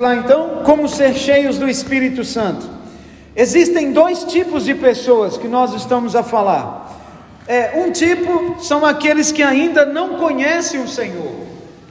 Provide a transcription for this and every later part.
Lá então, como ser cheios do Espírito Santo. Existem dois tipos de pessoas que nós estamos a falar. É, um tipo são aqueles que ainda não conhecem o Senhor,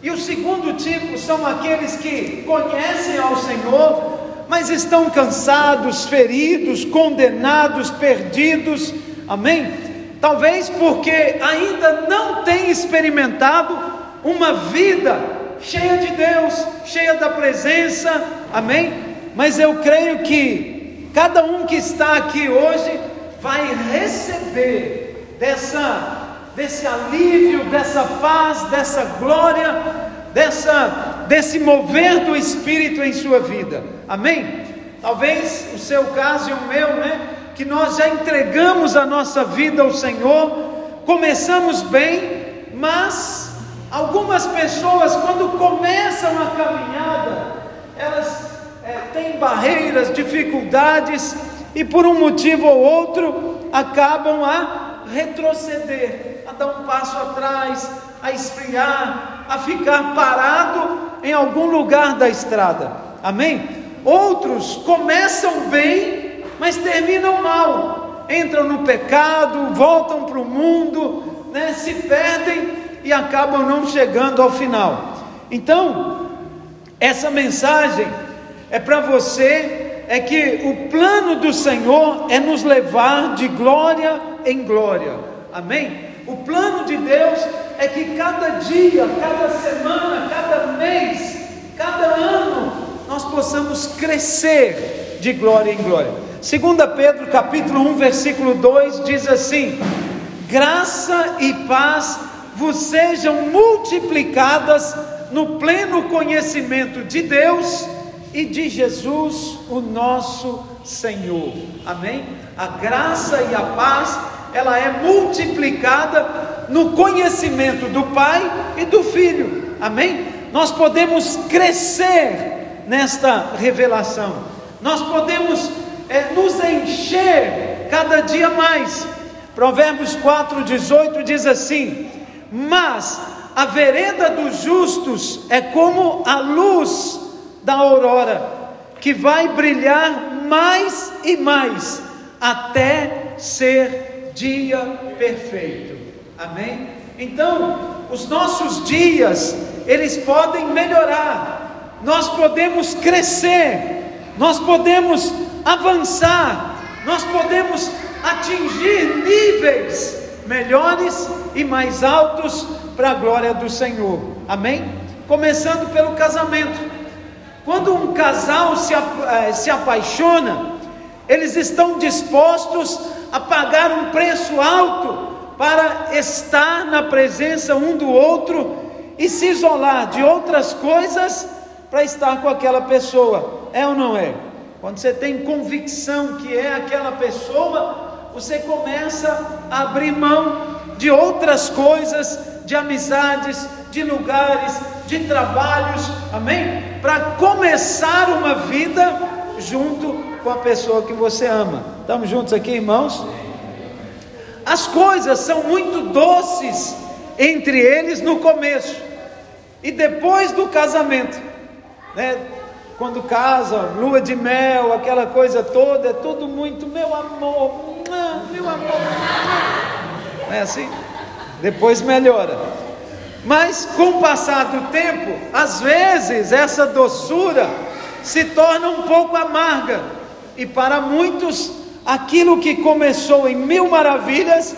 e o segundo tipo são aqueles que conhecem ao Senhor, mas estão cansados, feridos, condenados, perdidos, amém? Talvez porque ainda não têm experimentado uma vida cheia de Deus, cheia da presença, amém? Mas eu creio que cada um que está aqui hoje vai receber dessa, desse alívio, dessa paz, dessa glória, dessa, desse mover do Espírito em sua vida, amém? Talvez o seu caso e o meu, né? Que nós já entregamos a nossa vida ao Senhor, começamos bem, mas Algumas pessoas, quando começam a caminhada, elas é, têm barreiras, dificuldades e por um motivo ou outro acabam a retroceder, a dar um passo atrás, a esfriar, a ficar parado em algum lugar da estrada. Amém? Outros começam bem, mas terminam mal. Entram no pecado, voltam para o mundo, né, se perdem e acabam não chegando ao final. Então, essa mensagem é para você, é que o plano do Senhor é nos levar de glória em glória. Amém? O plano de Deus é que cada dia, cada semana, cada mês, cada ano, nós possamos crescer de glória em glória. 2 Pedro capítulo 1, versículo 2 diz assim: Graça e paz vos sejam multiplicadas no pleno conhecimento de Deus e de Jesus, o nosso Senhor. Amém? A graça e a paz, ela é multiplicada no conhecimento do Pai e do Filho. Amém? Nós podemos crescer nesta revelação. Nós podemos é, nos encher cada dia mais. Provérbios 4:18 diz assim: mas a vereda dos justos é como a luz da aurora, que vai brilhar mais e mais, até ser dia perfeito. Amém? Então, os nossos dias, eles podem melhorar, nós podemos crescer, nós podemos avançar, nós podemos atingir níveis melhores e mais altos para a glória do Senhor. Amém? Começando pelo casamento. Quando um casal se, eh, se apaixona, eles estão dispostos a pagar um preço alto para estar na presença um do outro e se isolar de outras coisas para estar com aquela pessoa. É ou não é? Quando você tem convicção que é aquela pessoa, você começa a abrir mão de outras coisas, de amizades, de lugares, de trabalhos, amém? Para começar uma vida junto com a pessoa que você ama. Estamos juntos aqui, irmãos? As coisas são muito doces entre eles no começo e depois do casamento, né? Quando casa, lua de mel, aquela coisa toda, é tudo muito meu amor, meu amor. Não é assim? Depois melhora. Mas com o passar do tempo, às vezes essa doçura se torna um pouco amarga. E para muitos, aquilo que começou em mil maravilhas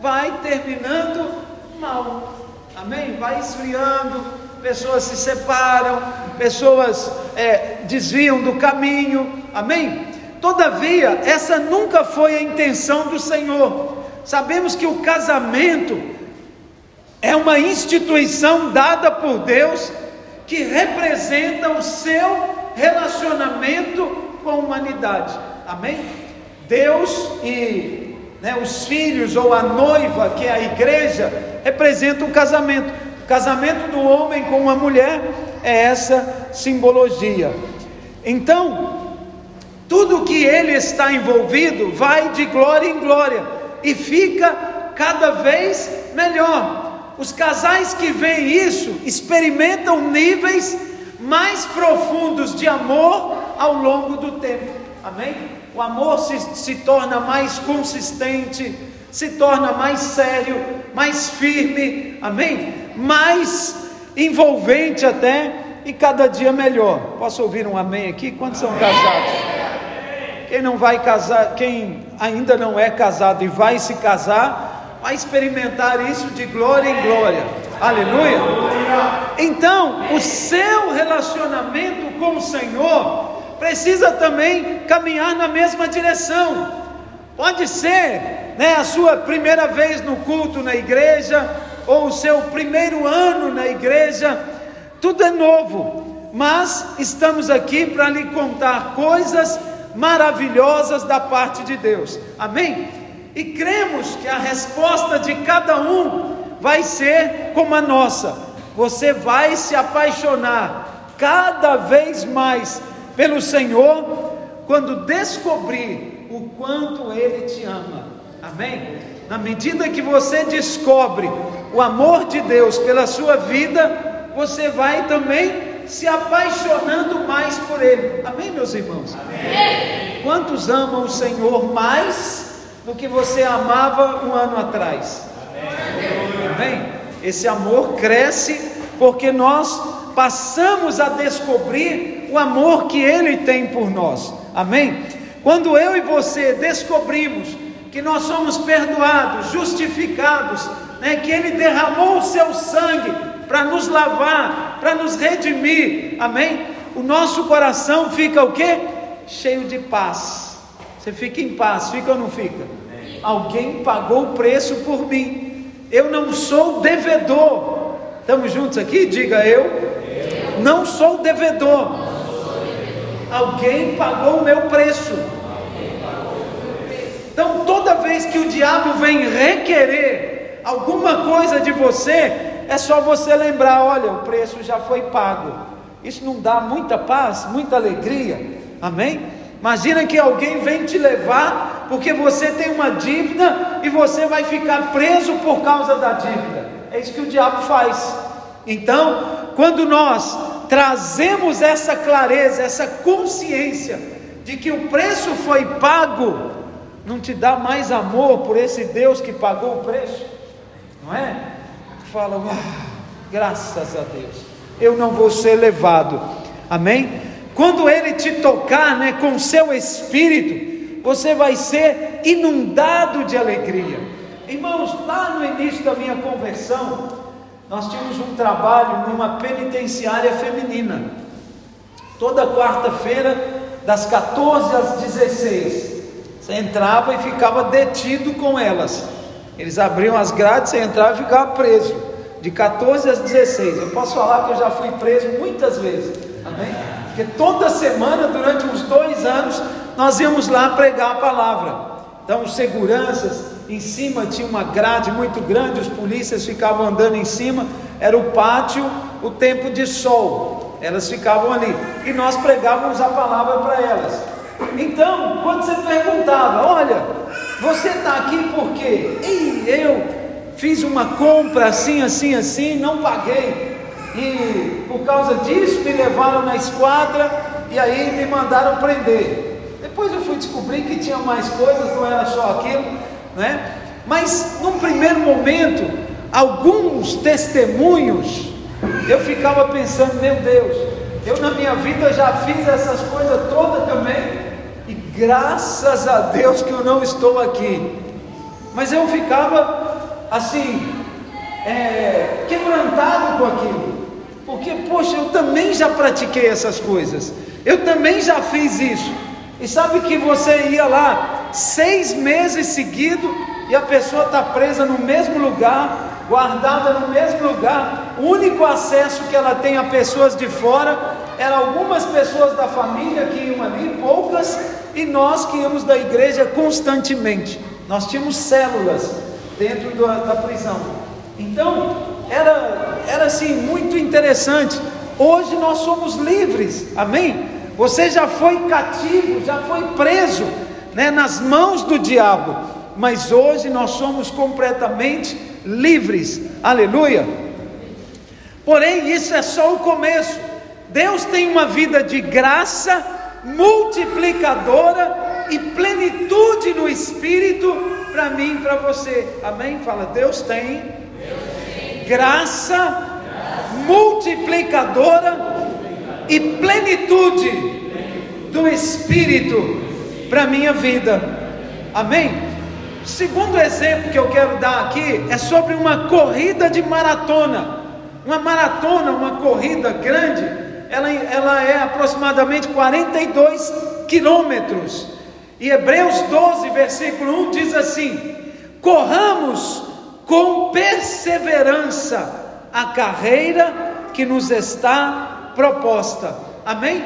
vai terminando mal. Amém? Vai esfriando, pessoas se separam, pessoas é, desviam do caminho. Amém? Todavia, essa nunca foi a intenção do Senhor. Sabemos que o casamento é uma instituição dada por Deus que representa o seu relacionamento com a humanidade. Amém? Deus e né, os filhos ou a noiva, que é a igreja, representam o casamento. O casamento do homem com uma mulher é essa simbologia. Então, tudo que ele está envolvido vai de glória em glória e fica cada vez melhor. Os casais que veem isso experimentam níveis mais profundos de amor ao longo do tempo. Amém? O amor se, se torna mais consistente, se torna mais sério, mais firme, amém? Mais envolvente até e cada dia melhor. Posso ouvir um amém aqui? Quantos são casados? Quem não vai casar, quem ainda não é casado e vai se casar, vai experimentar isso de glória em glória. Aleluia. Então, o seu relacionamento com o Senhor precisa também caminhar na mesma direção. Pode ser, né, a sua primeira vez no culto na igreja ou o seu primeiro ano na igreja, tudo é novo, mas estamos aqui para lhe contar coisas maravilhosas da parte de Deus. Amém? E cremos que a resposta de cada um vai ser como a nossa. Você vai se apaixonar cada vez mais pelo Senhor quando descobrir o quanto Ele te ama. Amém? Na medida que você descobre o amor de Deus pela sua vida, você vai também se apaixonando mais por Ele. Amém, meus irmãos? Amém. Quantos amam o Senhor mais do que você amava um ano atrás? Amém. Amém? Esse amor cresce porque nós passamos a descobrir o amor que Ele tem por nós. Amém? Quando eu e você descobrimos que nós somos perdoados, justificados, né, que Ele derramou o seu sangue para nos lavar, para nos redimir, amém? O nosso coração fica o quê? Cheio de paz. Você fica em paz, fica ou não fica? Alguém pagou o preço por mim. Eu não sou devedor. Estamos juntos aqui? Diga eu. Não sou devedor. Alguém pagou o meu preço. Então, toda vez que o diabo vem requerer alguma coisa de você, é só você lembrar: olha, o preço já foi pago. Isso não dá muita paz, muita alegria, amém? Imagina que alguém vem te levar porque você tem uma dívida e você vai ficar preso por causa da dívida. É isso que o diabo faz. Então, quando nós trazemos essa clareza, essa consciência de que o preço foi pago, não te dá mais amor por esse Deus que pagou o preço, não é? Fala, graças a Deus, eu não vou ser levado, amém? Quando Ele te tocar, né, com seu espírito, você vai ser inundado de alegria. Irmãos, lá no início da minha conversão, nós tínhamos um trabalho numa penitenciária feminina. Toda quarta-feira, das 14 às 16, você entrava e ficava detido com elas. Eles abriam as grades, você entrava e ficava preso, de 14 às 16. Eu posso falar que eu já fui preso muitas vezes, amém? Porque toda semana, durante uns dois anos, nós íamos lá pregar a palavra. Então, seguranças, em cima tinha uma grade muito grande, os polícias ficavam andando em cima, era o pátio, o tempo de sol, elas ficavam ali, e nós pregávamos a palavra para elas. Então, quando você perguntava, olha, você está aqui por quê? E eu fiz uma compra assim, assim, assim, não paguei. E por causa disso me levaram na esquadra e aí me mandaram prender. Depois eu fui descobrir que tinha mais coisas, não era só aquilo, né? Mas num primeiro momento, alguns testemunhos, eu ficava pensando, meu Deus, eu na minha vida já fiz essas coisas todas também, e graças a Deus que eu não estou aqui. Mas eu ficava assim, é, quebrantado com aquilo. Porque, poxa, eu também já pratiquei essas coisas. Eu também já fiz isso. E sabe que você ia lá seis meses seguidos e a pessoa está presa no mesmo lugar, guardada no mesmo lugar. O único acesso que ela tem a pessoas de fora eram algumas pessoas da família que iam ali, poucas, e nós que íamos da igreja constantemente. Nós tínhamos células dentro da, da prisão. Então, era, era assim muito interessante. Hoje nós somos livres, amém? Você já foi cativo, já foi preso né, nas mãos do diabo, mas hoje nós somos completamente livres, aleluia. Porém, isso é só o começo. Deus tem uma vida de graça multiplicadora e plenitude no espírito para mim para você. Amém? Fala, Deus tem, graça, multiplicadora e plenitude do espírito para minha vida. Amém? Segundo exemplo que eu quero dar aqui é sobre uma corrida de maratona. Uma maratona, uma corrida grande, ela, ela é aproximadamente 42 quilômetros. E Hebreus 12, versículo 1 diz assim: Corramos com perseverança a carreira que nos está proposta. Amém?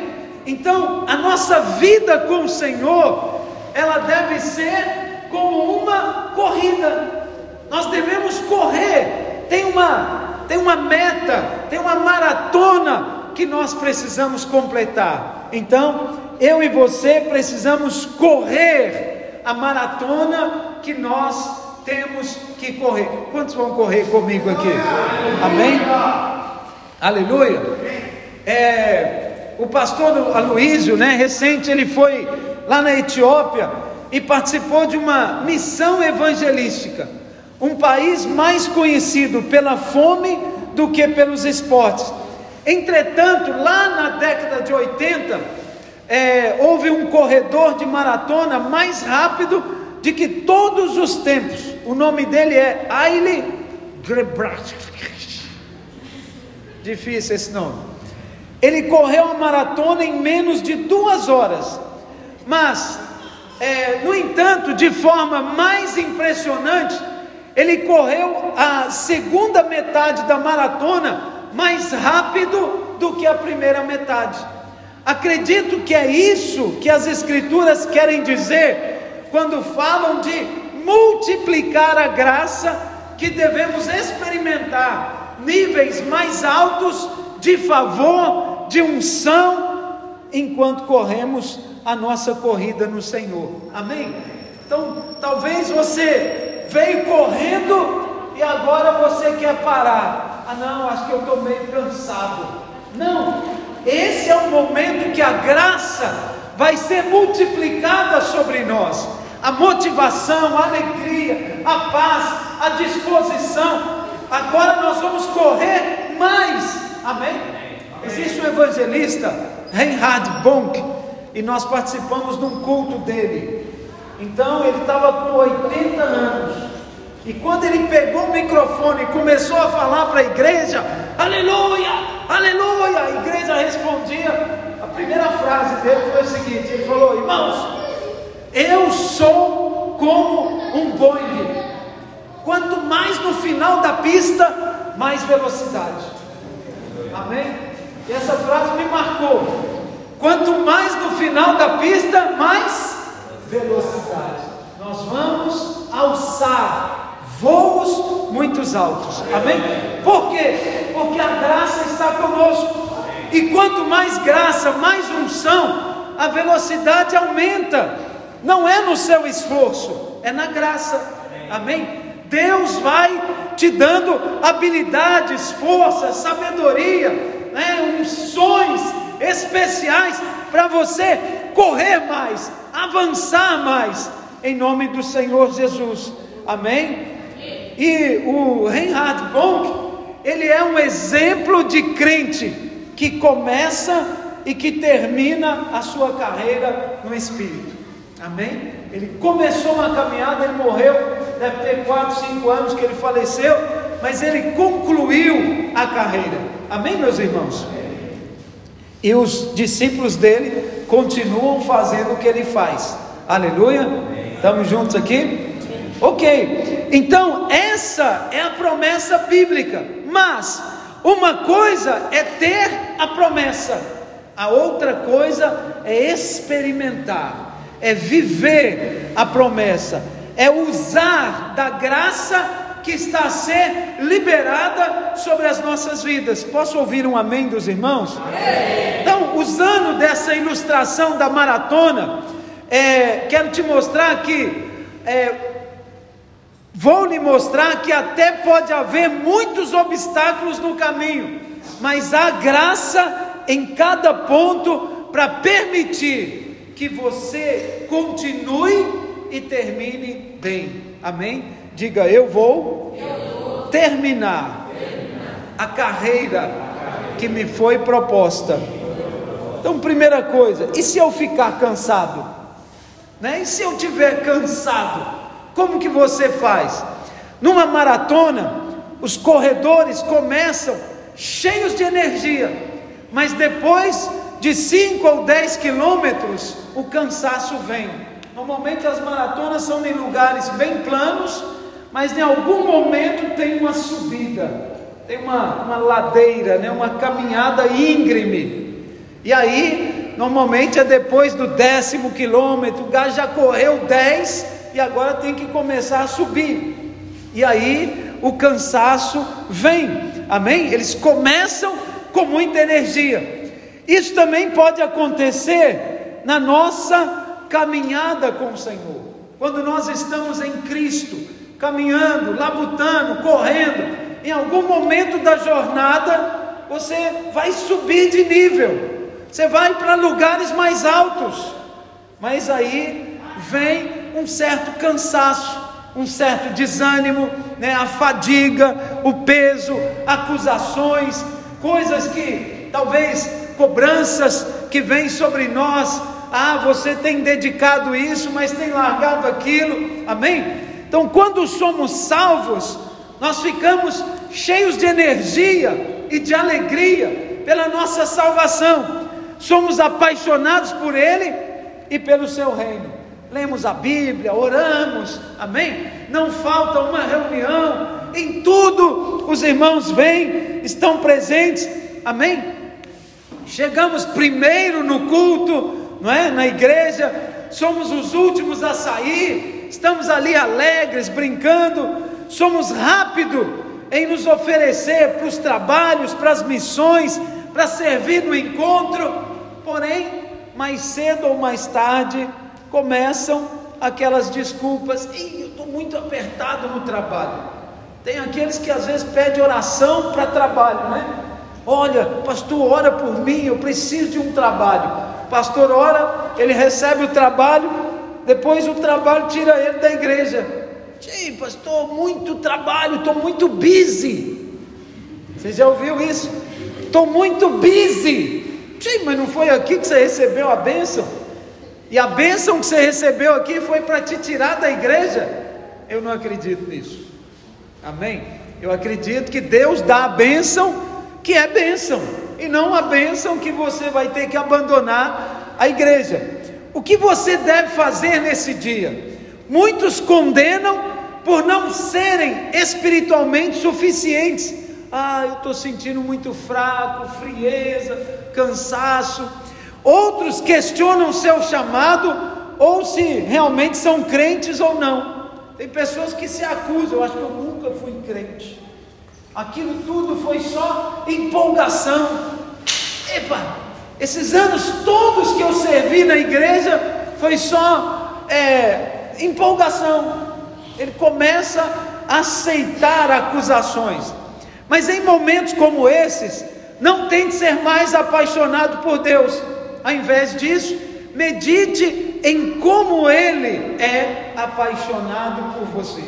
Então, a nossa vida com o Senhor, ela deve ser como uma corrida. Nós devemos correr. Tem uma, tem uma meta, tem uma maratona que nós precisamos completar. Então, eu e você precisamos correr a maratona que nós temos que correr. Quantos vão correr comigo aqui? Amém? Aleluia. É, o pastor Aloísio, né, recente, ele foi lá na Etiópia e participou de uma missão evangelística. Um país mais conhecido pela fome do que pelos esportes. Entretanto, lá na década de 80, é, houve um corredor de maratona mais rápido de que todos os tempos. O nome dele é Aile Grebrach. Difícil esse nome. Ele correu a maratona em menos de duas horas. Mas, é, no entanto, de forma mais impressionante, ele correu a segunda metade da maratona mais rápido do que a primeira metade. Acredito que é isso que as Escrituras querem dizer quando falam de multiplicar a graça, que devemos experimentar níveis mais altos de favor, de unção, enquanto corremos a nossa corrida no Senhor. Amém? Então, talvez você veio correndo e agora você quer parar. Ah, não, acho que eu estou meio cansado. Não, esse é o momento que a graça vai ser multiplicada sobre nós. A motivação, a alegria, a paz, a disposição. Agora nós vamos correr mais. Amém? Existe um evangelista, Reinhard Bonk, e nós participamos de um culto dele. Então ele estava com 80 anos. E quando ele pegou o microfone e começou a falar para a igreja, aleluia, aleluia, a igreja respondia. A primeira frase dele foi o seguinte: ele falou, irmãos, eu sou como um Boeing. Quanto mais no final da pista, mais velocidade. Amém? E essa frase me marcou. Quanto mais no final da pista, mais velocidade. Nós vamos alçar voos muito altos. Amém? Por quê? Porque a graça está conosco. E quanto mais graça, mais unção, a velocidade aumenta. Não é no seu esforço, é na graça. Amém? Deus vai te dando habilidades, forças, sabedoria, né, unções especiais para você correr mais, avançar mais, em nome do Senhor Jesus. Amém? E o Reinhard Bonk, ele é um exemplo de crente que começa e que termina a sua carreira no Espírito. Amém? Ele começou uma caminhada, ele morreu, deve ter 4, 5 anos que ele faleceu, mas ele concluiu a carreira. Amém, meus irmãos? E os discípulos dele continuam fazendo o que ele faz. Aleluia? Estamos juntos aqui? Ok, então essa é a promessa bíblica, mas uma coisa é ter a promessa, a outra coisa é experimentar, é viver a promessa, é usar da graça que está a ser liberada sobre as nossas vidas. Posso ouvir um amém dos irmãos? Então, usando dessa ilustração da maratona, é, quero te mostrar que é, Vou lhe mostrar que até pode haver muitos obstáculos no caminho, mas há graça em cada ponto para permitir que você continue e termine bem. Amém? Diga, eu vou, terminar a carreira que me foi proposta. Então, primeira coisa, e se eu ficar cansado? Né? E se eu tiver cansado? Como que você faz? Numa maratona, os corredores começam cheios de energia, mas depois de 5 ou 10 quilômetros, o cansaço vem. Normalmente as maratonas são em lugares bem planos, mas em algum momento tem uma subida, tem uma, uma ladeira, né, uma caminhada íngreme. E aí, normalmente é depois do décimo quilômetro, o gás já correu 10 e agora tem que começar a subir. E aí o cansaço vem, amém? Eles começam com muita energia. Isso também pode acontecer na nossa caminhada com o Senhor. Quando nós estamos em Cristo, caminhando, labutando, correndo, em algum momento da jornada, você vai subir de nível, você vai para lugares mais altos, mas aí vem um certo cansaço, um certo desânimo, né, a fadiga, o peso, acusações, coisas que talvez cobranças que vêm sobre nós. Ah, você tem dedicado isso, mas tem largado aquilo. Amém? Então, quando somos salvos, nós ficamos cheios de energia e de alegria pela nossa salvação. Somos apaixonados por Ele e pelo Seu reino lemos a Bíblia, oramos, amém? Não falta uma reunião, em tudo os irmãos vêm, estão presentes, amém? Chegamos primeiro no culto, não é? Na igreja, somos os últimos a sair, estamos ali alegres, brincando, somos rápidos em nos oferecer para os trabalhos, para as missões, para servir no encontro, porém, mais cedo ou mais tarde, começam aquelas desculpas, e eu estou muito apertado no trabalho. Tem aqueles que às vezes pedem oração para trabalho, né? Olha, pastor, ora por mim, eu preciso de um trabalho. Pastor ora, ele recebe o trabalho, depois o trabalho tira ele da igreja. Sim, pastor, muito trabalho, estou muito busy. Você já ouviu isso? Estou muito busy. Sim, mas não foi aqui que você recebeu a bênção? E a bênção que você recebeu aqui foi para te tirar da igreja? Eu não acredito nisso. Amém? Eu acredito que Deus dá a bênção que é bênção, e não a bênção que você vai ter que abandonar a igreja. O que você deve fazer nesse dia? Muitos condenam por não serem espiritualmente suficientes. Ah, eu estou sentindo muito fraco, frieza, cansaço. Outros questionam seu chamado ou se realmente são crentes ou não. Tem pessoas que se acusam, eu acho que eu nunca fui crente. Aquilo tudo foi só empolgação. Epa, esses anos todos que eu servi na igreja foi só é, empolgação. Ele começa a aceitar acusações. Mas em momentos como esses, não tente ser mais apaixonado por Deus ao invés disso, medite em como Ele é apaixonado por você.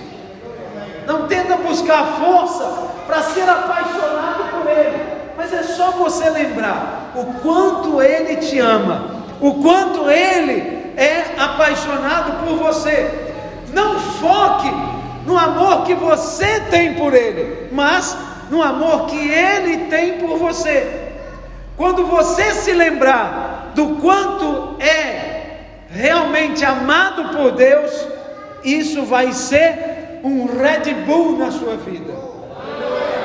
Não tenta buscar força para ser apaixonado por Ele, mas é só você lembrar o quanto Ele te ama, o quanto Ele é apaixonado por você. Não foque no amor que você tem por Ele, mas no amor que Ele tem por você. Quando você se lembrar do quanto é realmente amado por Deus, isso vai ser um Red Bull na sua vida.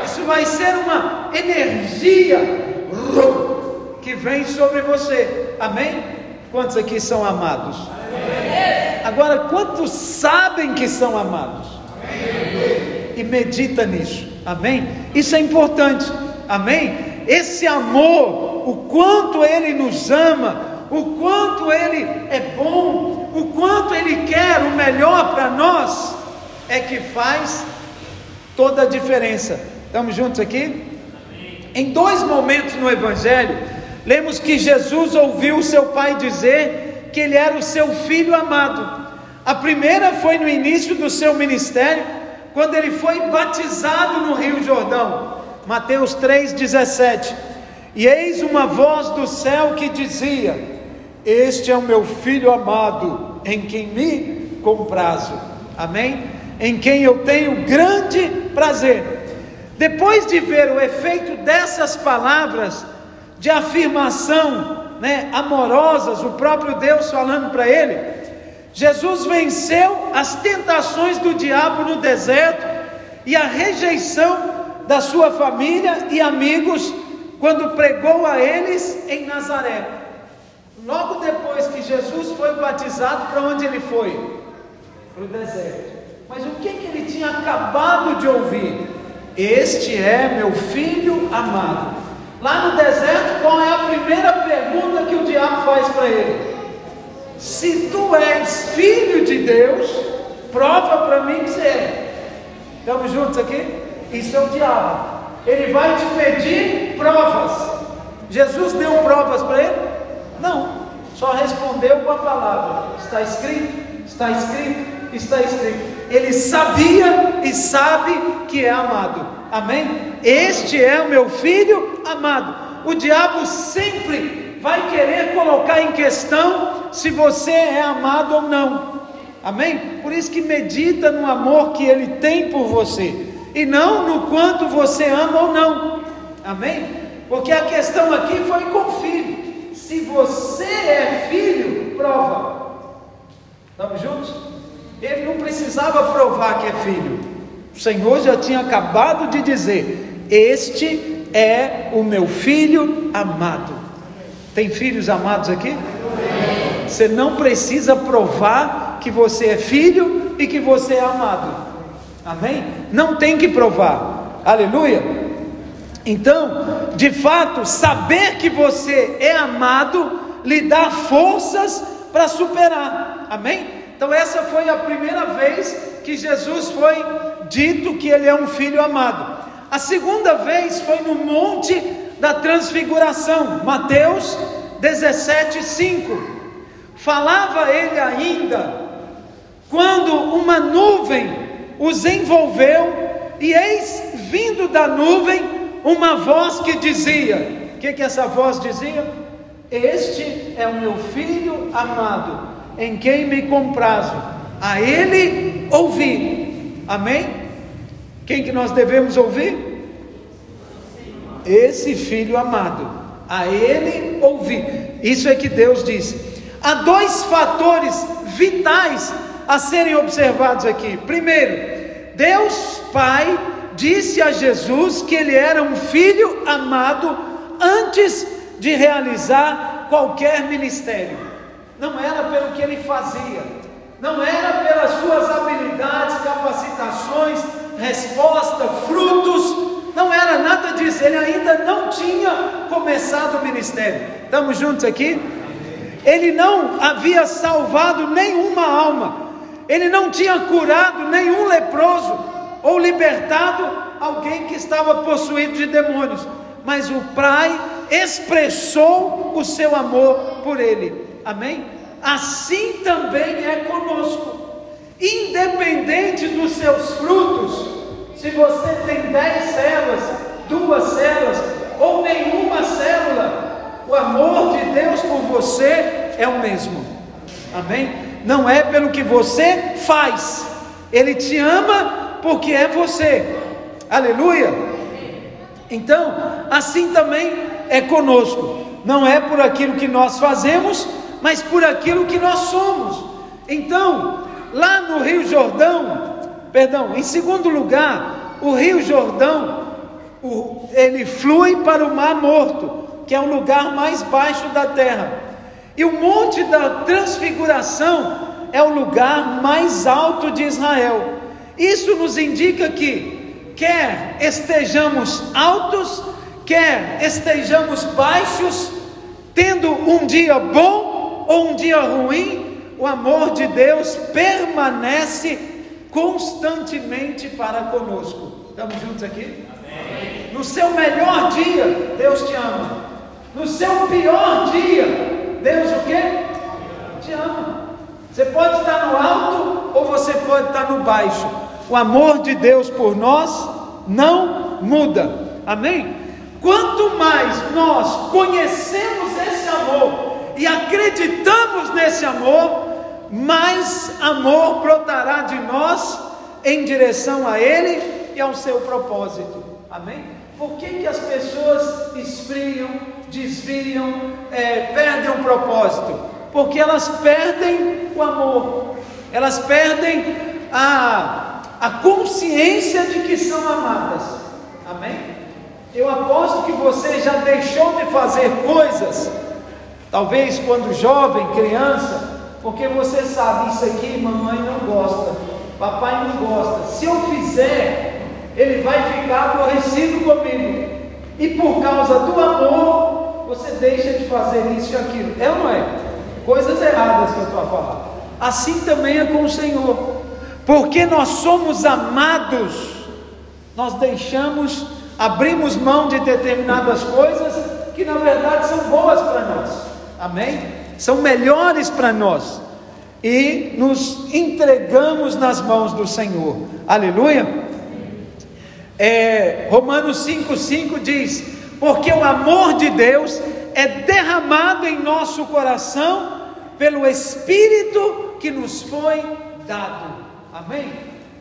Isso vai ser uma energia que vem sobre você. Amém? Quantos aqui são amados? Agora, quantos sabem que são amados? E medita nisso. Amém? Isso é importante. Amém? Esse amor o quanto Ele nos ama, o quanto Ele é bom, o quanto Ele quer o melhor para nós, é que faz toda a diferença. Estamos juntos aqui? Em dois momentos no Evangelho, lemos que Jesus ouviu seu pai dizer que ele era o seu filho amado. A primeira foi no início do seu ministério, quando ele foi batizado no Rio Jordão. Mateus 3,17. E eis uma voz do céu que dizia: Este é o meu filho amado, em quem me comprazo. Amém? Em quem eu tenho grande prazer. Depois de ver o efeito dessas palavras de afirmação, né, amorosas, o próprio Deus falando para ele, Jesus venceu as tentações do diabo no deserto e a rejeição da sua família e amigos quando pregou a eles em Nazaré. Logo depois que Jesus foi batizado, para onde ele foi? Para o deserto. Mas o que, que ele tinha acabado de ouvir? Este é meu filho amado. Lá no deserto, qual é a primeira pergunta que o diabo faz para ele? Se tu és filho de Deus, prova para mim que você é. Estamos juntos aqui? Isso é o diabo. Ele vai te pedir provas. Jesus deu provas para ele? Não. Só respondeu com a palavra. Está escrito, está escrito, está escrito. Ele sabia e sabe que é amado. Amém? Este é o meu filho amado. O diabo sempre vai querer colocar em questão se você é amado ou não. Amém? Por isso que medita no amor que ele tem por você e não no quanto você ama ou não. Amém? Porque a questão aqui foi com filho. Se você é filho, prova. Estamos juntos? Ele não precisava provar que é filho. O Senhor já tinha acabado de dizer: Este é o meu filho amado. Tem filhos amados aqui? Você não precisa provar que você é filho e que você é amado. Amém? Não tem que provar. Aleluia. Então, de fato, saber que você é amado lhe dá forças para superar. Amém? Então, essa foi a primeira vez que Jesus foi dito que ele é um filho amado. A segunda vez foi no Monte da Transfiguração, Mateus 17, 5. Falava ele ainda quando uma nuvem os envolveu, e eis vindo da nuvem uma voz que dizia: O que, que essa voz dizia? Este é o meu filho amado, em quem me comprazo, a ele ouvi. Amém? Quem que nós devemos ouvir? Esse filho amado, a ele ouvir. Isso é que Deus disse. Há dois fatores vitais a serem observados aqui. Primeiro, Deus Pai disse a Jesus que ele era um filho amado antes de realizar qualquer ministério. Não era pelo que ele fazia, não era pelas suas habilidades, capacitações, resposta, frutos, não era nada disso, ele ainda não tinha começado o ministério. Estamos juntos aqui? Ele não havia salvado nenhuma alma, ele não tinha curado nenhum leproso ou libertado alguém que estava possuído de demônios, mas o Pai expressou o seu amor por ele. Amém? Assim também é conosco. Independente dos seus frutos, se você tem dez células, duas células ou nenhuma célula, o amor de Deus por você é o mesmo. Amém? não é pelo que você faz, Ele te ama porque é você, aleluia. Então, assim também é conosco, não é por aquilo que nós fazemos, mas por aquilo que nós somos. Então, lá no Rio Jordão, perdão, em segundo lugar, o Rio Jordão, o, ele flui para o Mar Morto, que é o lugar mais baixo da terra. E o Monte da Transfiguração é o lugar mais alto de Israel. Isso nos indica que, quer estejamos altos, quer estejamos baixos, tendo um dia bom ou um dia ruim, o amor de Deus permanece constantemente para conosco. Estamos juntos aqui? Amém. No seu melhor dia, Deus te ama. No seu pior dia, Deus o quê? Te ama. Você pode estar no alto ou você pode estar no baixo. O amor de Deus por nós não muda. Amém? Quanto mais nós conhecemos esse amor e acreditamos nesse amor, mais amor brotará de nós em direção a Ele e ao seu propósito. Amém? Por que, que as pessoas esfriam, desviam, é, perdem o propósito? Porque elas perdem o amor, elas perdem a, a consciência de que são amadas. Amém? Eu aposto que você já deixou de fazer coisas, talvez quando jovem, criança, porque você sabe, isso aqui mamãe não gosta, papai não gosta. Se eu fizer, ele vai ficar aborrecido comigo. E por causa do amor, você deixa de fazer isso e aquilo. É ou não é? Coisas erradas que eu estou a falar. Assim também é com o Senhor. Porque nós somos amados, nós deixamos, abrimos mão de determinadas coisas que na verdade são boas para nós. Amém? São melhores para nós. E nos entregamos nas mãos do Senhor. Aleluia. É, Romanos 5,5 diz: Porque o amor de Deus é derramado em nosso coração pelo Espírito que nos foi dado. Amém?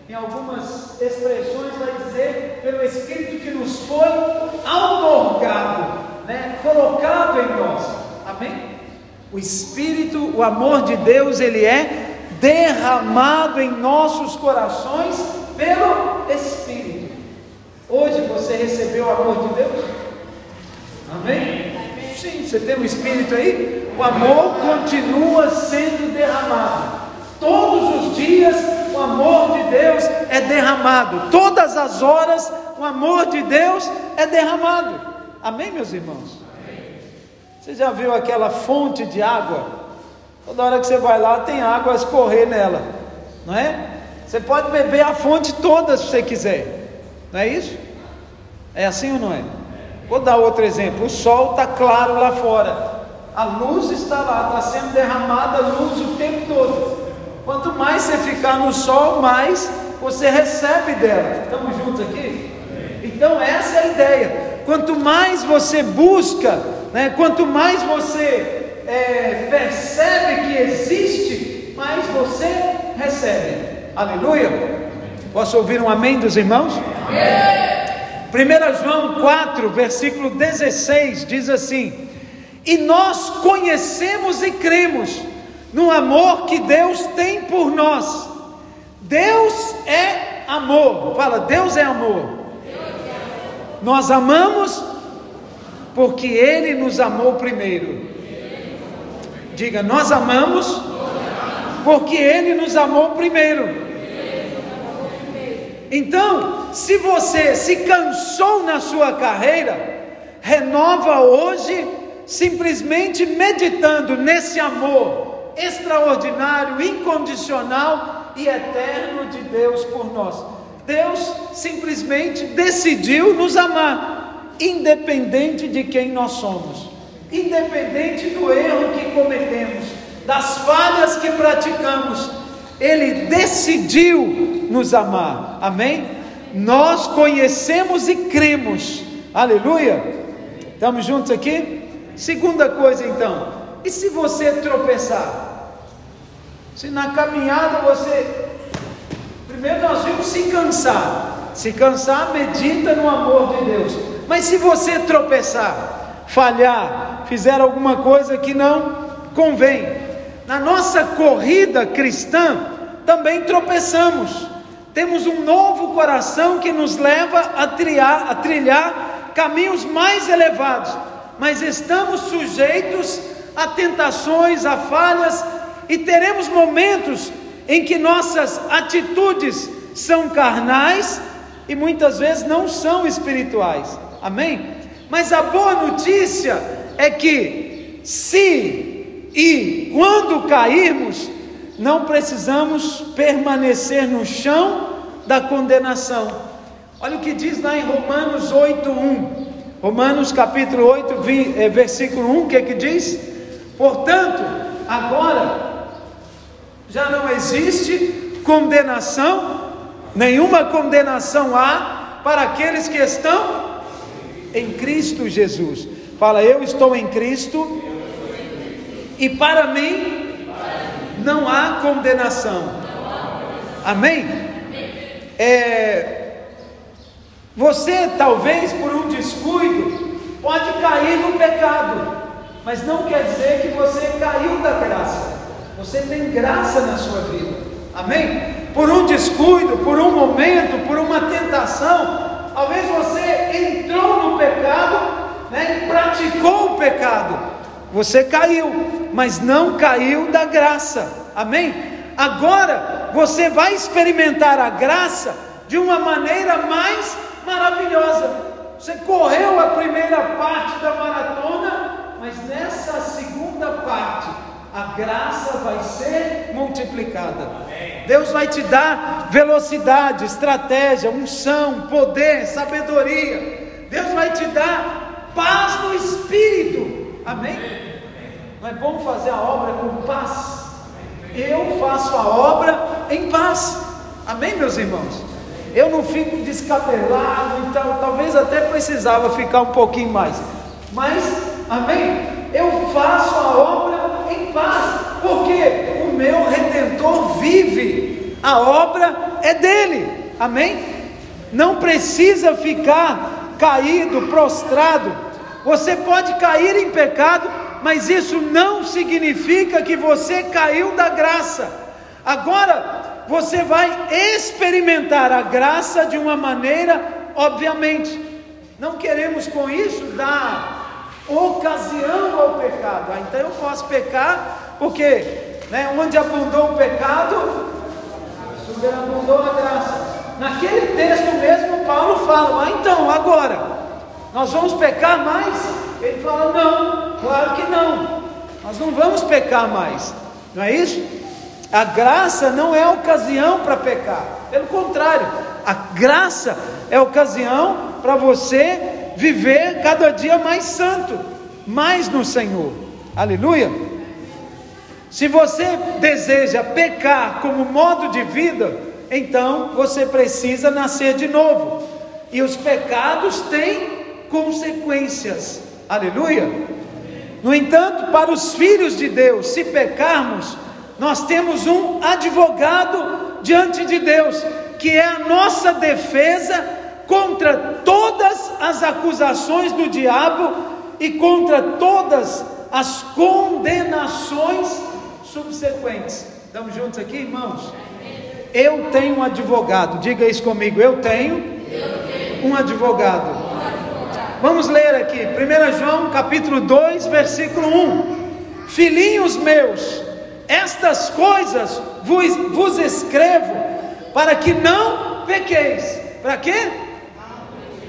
Em algumas expressões vai dizer pelo Espírito que nos foi outorgado, né? colocado em nós. Amém? O Espírito, o amor de Deus, ele é derramado em nossos corações pelo Espírito. Hoje você recebeu o amor de Deus? Amém? Sim, você tem o um Espírito aí? O amor continua sendo derramado. Todos os dias o amor de Deus é derramado. Todas as horas o amor de Deus é derramado. Amém, meus irmãos? Você já viu aquela fonte de água? Toda hora que você vai lá tem água a escorrer nela, não é? Você pode beber a fonte toda se você quiser. Não é isso? É assim ou não é? Vou dar outro exemplo: o sol está claro lá fora, a luz está lá, está sendo derramada luz o tempo todo. Quanto mais você ficar no sol, mais você recebe dela. Estamos juntos aqui? Então, essa é a ideia. Quanto mais você busca, né, quanto mais você é, percebe que existe, mais você recebe. Aleluia. Posso ouvir um amém dos irmãos? 1 João 4, versículo 16 diz assim: E nós conhecemos e cremos no amor que Deus tem por nós. Deus é amor. Fala, Deus é amor. Nós amamos porque Ele nos amou primeiro. Diga, nós amamos porque Ele nos amou primeiro. Então, se você se cansou na sua carreira, renova hoje, simplesmente meditando nesse amor extraordinário, incondicional e eterno de Deus por nós. Deus simplesmente decidiu nos amar, independente de quem nós somos, independente do erro que cometemos, das falhas que praticamos ele decidiu nos amar, amém? Nós conhecemos e cremos, aleluia. Estamos juntos aqui? Segunda coisa então, e se você tropeçar? Se na caminhada você. Primeiro nós vimos se cansar. Se cansar, medita no amor de Deus. Mas se você tropeçar, falhar, fizer alguma coisa que não convém, na nossa corrida cristã, também tropeçamos. Temos um novo coração que nos leva a trilhar, a trilhar caminhos mais elevados, mas estamos sujeitos a tentações, a falhas, e teremos momentos em que nossas atitudes são carnais e muitas vezes não são espirituais. Amém? Mas a boa notícia é que se e quando cairmos, não precisamos permanecer no chão da condenação. Olha o que diz lá em Romanos 8:1. Romanos capítulo 8, eh, versículo 1, o que é que diz? Portanto, agora já não existe condenação, nenhuma condenação há para aqueles que estão em Cristo Jesus. Fala, eu estou em Cristo e para mim não há condenação. Amém? É, você talvez por um descuido pode cair no pecado, mas não quer dizer que você caiu da graça. Você tem graça na sua vida. Amém? Por um descuido, por um momento, por uma tentação, talvez você entrou no pecado né, e praticou o pecado. Você caiu, mas não caiu da graça. Amém? Agora você vai experimentar a graça de uma maneira mais maravilhosa. Você correu a primeira parte da maratona, mas nessa segunda parte, a graça vai ser multiplicada. Deus vai te dar velocidade, estratégia, unção, poder, sabedoria. Deus vai te dar paz no espírito. Amém? Não é bom fazer a obra com paz? Eu faço a obra em paz. Amém, meus irmãos? eu não fico descabelado, então talvez até precisava ficar um pouquinho mais. Mas, amém? Eu faço a obra em paz, porque o meu redentor vive, a obra é dele, amém? Não precisa ficar caído, prostrado. Você pode cair em pecado, mas isso não significa que você caiu da graça. Agora, você vai experimentar a graça de uma maneira, obviamente. Não queremos com isso dar ocasião ao pecado. Ah, então eu posso pecar, porque né, onde abundou o pecado, superabundou a graça. Naquele texto mesmo, Paulo fala: ah, então, agora, nós vamos pecar mais? Ele fala: não, claro que não, nós não vamos pecar mais, não é isso? A graça não é ocasião para pecar, pelo contrário, a graça é ocasião para você viver cada dia mais santo, mais no Senhor. Aleluia. Se você deseja pecar como modo de vida, então você precisa nascer de novo. E os pecados têm consequências. Aleluia. No entanto, para os filhos de Deus, se pecarmos, nós temos um advogado diante de Deus, que é a nossa defesa contra todas as acusações do diabo e contra todas as condenações subsequentes. Estamos juntos aqui, irmãos? Eu tenho um advogado, diga isso comigo. Eu tenho, um advogado. Vamos ler aqui, 1 João capítulo 2, versículo 1. Filhinhos meus, estas coisas vos, vos escrevo para que não pequeis. Para quê?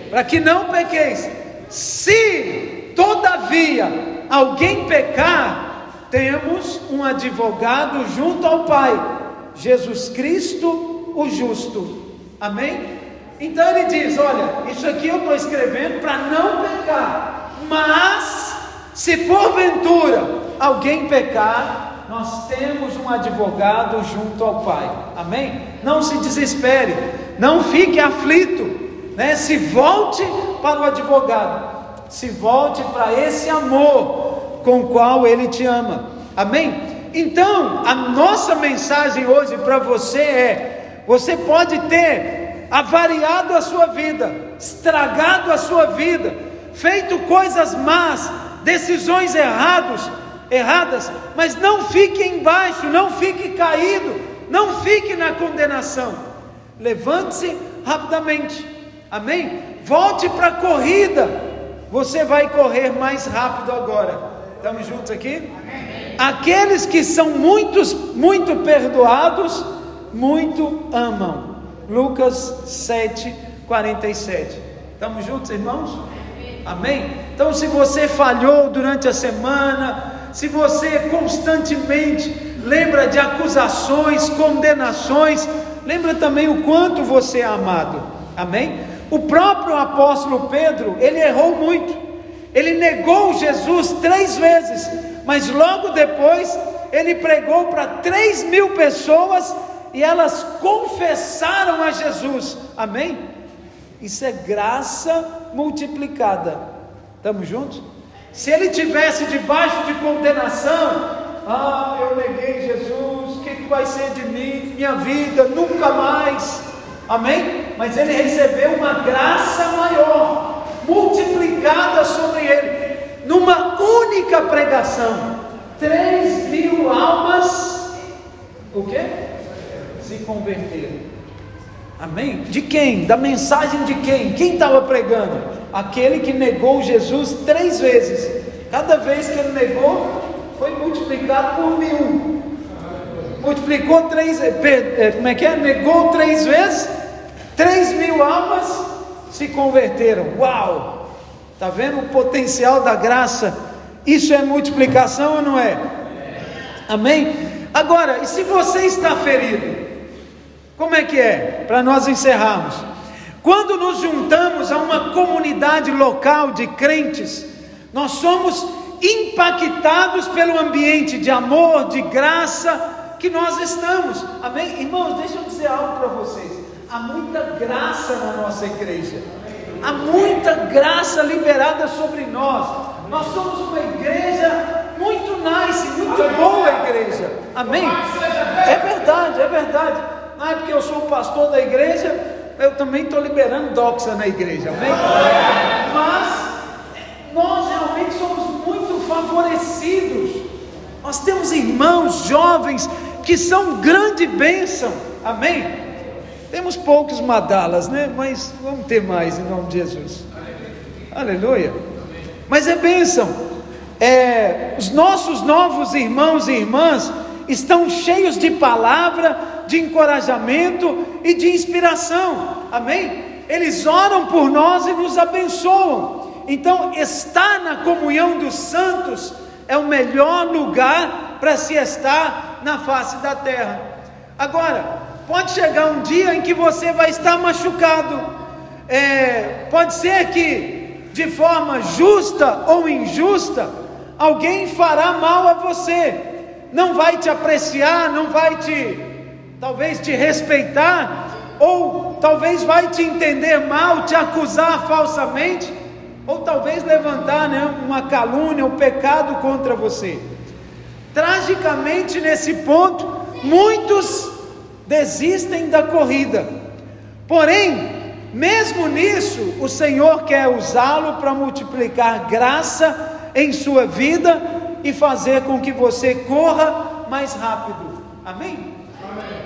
Para que não pequeis. Se todavia alguém pecar, temos um advogado junto ao Pai, Jesus Cristo, o justo. Amém? Então ele diz: Olha, isso aqui eu estou escrevendo para não pecar, mas se porventura alguém pecar, nós temos um advogado junto ao Pai. Amém? Não se desespere, não fique aflito, né? Se volte para o advogado. Se volte para esse amor com o qual ele te ama. Amém? Então, a nossa mensagem hoje para você é: você pode ter avariado a sua vida, estragado a sua vida, feito coisas más, decisões erradas, erradas, mas não fique embaixo, não fique caído, não fique na condenação. Levante-se rapidamente, amém? Volte para a corrida, você vai correr mais rápido agora. Estamos juntos aqui? Amém. Aqueles que são muitos, muito perdoados, muito amam. Lucas 7, 47. Estamos juntos, irmãos? Amém? Então, se você falhou durante a semana, se você constantemente lembra de acusações, condenações, lembra também o quanto você é amado. Amém? O próprio apóstolo Pedro, ele errou muito. Ele negou Jesus três vezes, mas logo depois ele pregou para três mil pessoas e elas confessaram a Jesus. Amém? Isso é graça multiplicada. Estamos juntos? Se ele tivesse debaixo de condenação, ah, eu neguei Jesus, o que, vai ser de mim, minha vida, nunca mais. Amém? Mas ele recebeu uma graça maior, multiplicada sobre ele, numa única pregação. Três mil almas, o que? Se converteram. Amém? De quem? Da mensagem de quem? Quem estava pregando? Aquele que negou Jesus três vezes. Cada vez que ele negou, foi multiplicado por mil. Multiplicou três, eh, eh, como é que é? Negou três vezes, três mil almas se converteram. Uau! Está vendo o potencial da graça? Isso é multiplicação ou não é? Amém? Agora, e se você está ferido? Como é que é? Para nós encerrarmos. Quando nos juntamos a uma comunidade local de crentes, nós somos impactados pelo ambiente de amor, de graça que nós estamos. Amém? Irmãos, deixa eu dizer algo para vocês. Há muita graça na nossa igreja. Há muita graça liberada sobre nós. Nós somos uma igreja muito nice, muito boa igreja. Amém? É verdade, é verdade ah, é porque eu sou pastor da igreja, eu também estou liberando doxa na igreja, amém? Mas nós realmente somos muito favorecidos. Nós temos irmãos jovens que são grande bênção, amém? Temos poucos madalas, né? Mas vamos ter mais em nome de Jesus. Aleluia. Mas é bênção. É, os nossos novos irmãos e irmãs estão cheios de palavra de encorajamento e de inspiração. Amém? Eles oram por nós e nos abençoam. Então, estar na comunhão dos santos é o melhor lugar para se estar na face da terra. Agora, pode chegar um dia em que você vai estar machucado. É, pode ser que, de forma justa ou injusta, alguém fará mal a você, não vai te apreciar, não vai te talvez te respeitar, ou talvez vai te entender mal, te acusar falsamente, ou talvez levantar né, uma calúnia, um pecado contra você. Tragicamente, nesse ponto, muitos desistem da corrida, porém, mesmo nisso, o Senhor quer usá-lo para multiplicar graça em sua vida e fazer com que você corra mais rápido. Amém?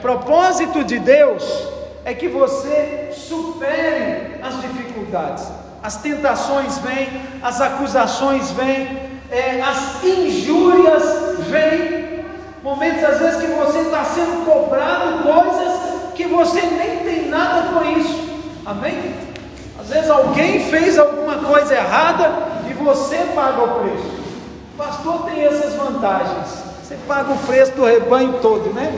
Propósito de Deus é que você supere as dificuldades. As tentações vêm, as acusações vêm, é, as injúrias vêm. Momentos às vezes que você está sendo cobrado coisas que você nem tem nada com isso. Amém? Às vezes alguém fez alguma coisa errada e você paga o preço. O pastor tem essas vantagens. Você paga o preço do rebanho todo, né?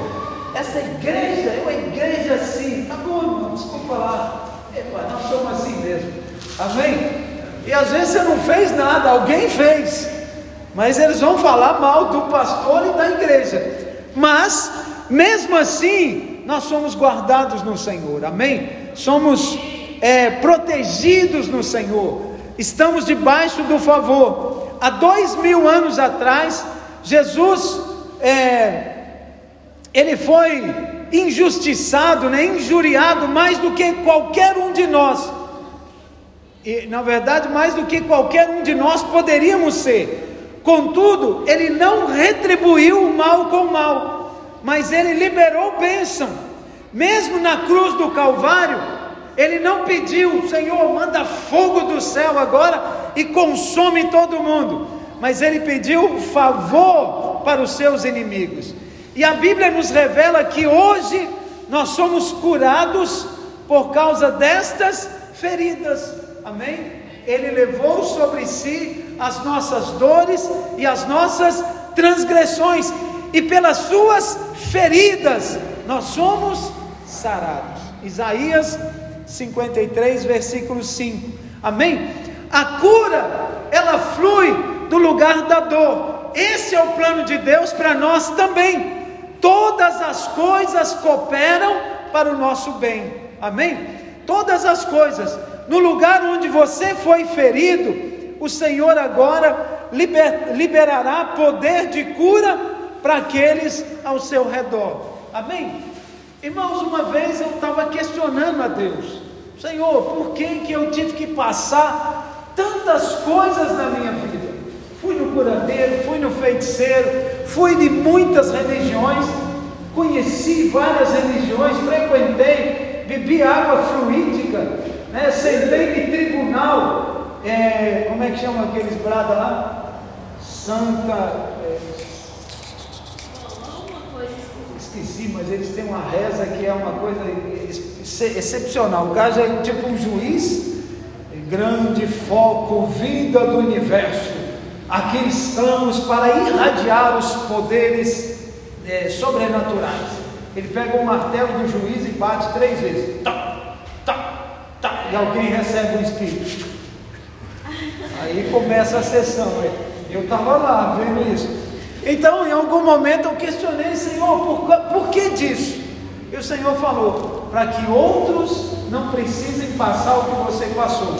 Essa igreja é uma igreja assim, tá bom, irmão, desculpa lá, Epa, nós somos assim mesmo, amém? E às vezes você não fez nada, alguém fez, mas eles vão falar mal do pastor e da igreja, mas mesmo assim, nós somos guardados no Senhor, amém? Somos é, protegidos no Senhor, estamos debaixo do favor. Há dois mil anos atrás, Jesus é, ele foi injustiçado, né, injuriado mais do que qualquer um de nós. E, na verdade, mais do que qualquer um de nós poderíamos ser. Contudo, ele não retribuiu o mal com o mal, mas ele liberou bênção. Mesmo na cruz do Calvário, ele não pediu, Senhor, manda fogo do céu agora e consome todo mundo, mas ele pediu favor para os seus inimigos. E a Bíblia nos revela que hoje nós somos curados por causa destas feridas. Amém? Ele levou sobre si as nossas dores e as nossas transgressões, e pelas suas feridas nós somos sarados. Isaías 53, versículo 5. Amém? A cura, ela flui do lugar da dor. Esse é o plano de Deus para nós também. Todas as coisas cooperam para o nosso bem. Amém? Todas as coisas. No lugar onde você foi ferido, o Senhor agora liber, liberará poder de cura para aqueles ao seu redor. Amém? Irmãos, uma vez eu estava questionando a Deus: Senhor, por que, que eu tive que passar tantas coisas na minha vida? Curandeiro, fui no feiticeiro, fui de muitas religiões, conheci várias religiões, frequentei, bebi água fluídica, né, sentei em tribunal, é, como é que chama aqueles brada lá? Santa. É, esqueci, mas eles têm uma reza que é uma coisa excepcional. O caso é tipo um juiz, grande foco, vida do universo. Aqui estamos para irradiar os poderes é, sobrenaturais. Ele pega o martelo do juiz e bate três vezes. Tá, tá, tá, e alguém recebe o espírito. Aí começa a sessão. Eu estava lá vendo isso. Então, em algum momento eu questionei, Senhor, por, por que disso? E o Senhor falou: para que outros não precisem passar o que você passou.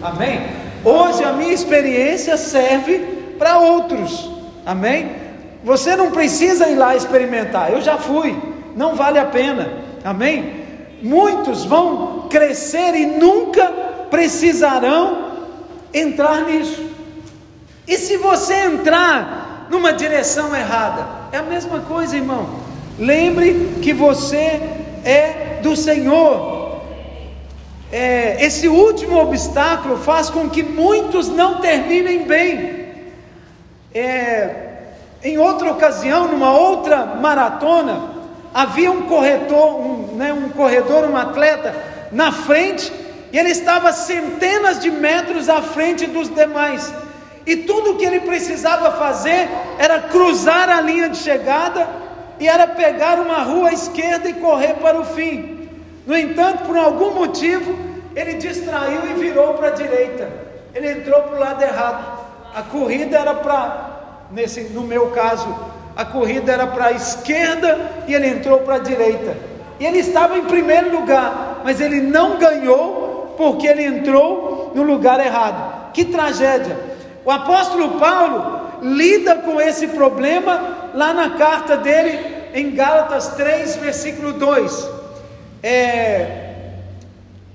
Amém? Hoje a minha experiência serve para outros. Amém? Você não precisa ir lá experimentar. Eu já fui. Não vale a pena. Amém? Muitos vão crescer e nunca precisarão entrar nisso. E se você entrar numa direção errada. É a mesma coisa, irmão. Lembre que você é do Senhor. É, esse último obstáculo faz com que muitos não terminem bem. É, em outra ocasião, numa outra maratona, havia um corredor, um, né, um corredor, um atleta na frente, e ele estava centenas de metros à frente dos demais. E tudo o que ele precisava fazer era cruzar a linha de chegada e era pegar uma rua à esquerda e correr para o fim. No entanto, por algum motivo, ele distraiu e virou para a direita. Ele entrou para o lado errado. A corrida era para, nesse, no meu caso, a corrida era para a esquerda e ele entrou para a direita. E ele estava em primeiro lugar, mas ele não ganhou porque ele entrou no lugar errado. Que tragédia! O apóstolo Paulo lida com esse problema lá na carta dele em Gálatas 3, versículo 2. É,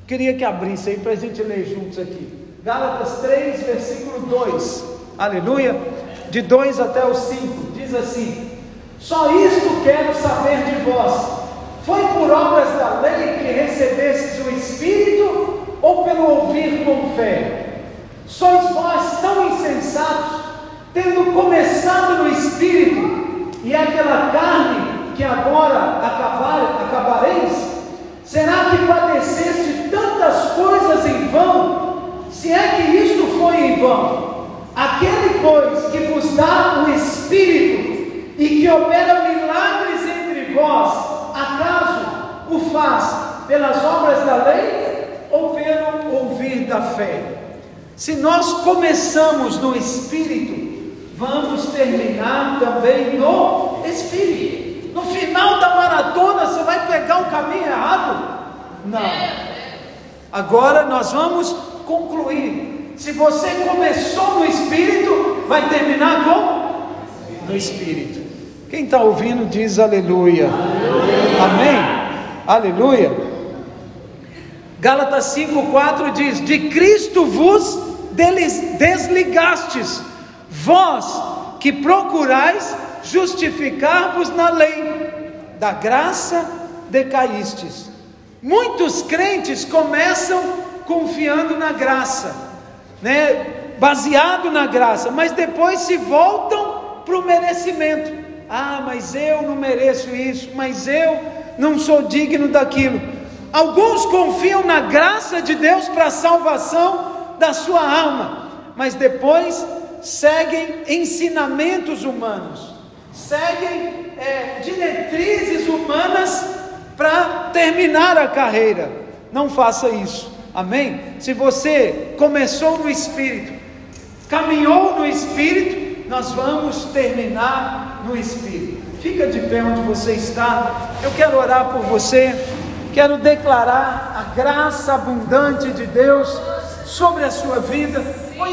queria que abrisse aí para a gente ler juntos aqui. Gálatas 3, versículo 2. Aleluia. De 2 até o 5. Diz assim: Só isto quero saber de vós. Foi por obras da lei que recebestes o Espírito ou pelo ouvir com fé? Sois vós tão insensatos, tendo começado no espírito, e pela carne que agora acabar, acabareis? Será que padeceste tantas coisas em vão? Se é que isto foi em vão, aquele, pois, que vos dá o Espírito e que opera milagres entre vós, acaso o faz pelas obras da lei ou pelo ouvir da fé? Se nós começamos no Espírito, vamos terminar também no Espírito. No final da maratona, você vai pegar o caminho errado? Não. Agora nós vamos concluir. Se você começou no Espírito, vai terminar com? No Espírito. Quem está ouvindo diz aleluia. aleluia. Amém? Aleluia. Gálatas 5,4 diz: De Cristo vos desligastes, vós que procurais justificar-vos na lei, da graça decaístes. Muitos crentes começam confiando na graça, né? baseado na graça, mas depois se voltam para o merecimento. Ah, mas eu não mereço isso, mas eu não sou digno daquilo. Alguns confiam na graça de Deus para a salvação da sua alma, mas depois seguem ensinamentos humanos, seguem é, diretrizes humanas para terminar a carreira. Não faça isso. Amém? Se você começou no Espírito, caminhou no Espírito, nós vamos terminar no Espírito. Fica de pé onde você está. Eu quero orar por você. Quero declarar a graça abundante de Deus sobre a sua vida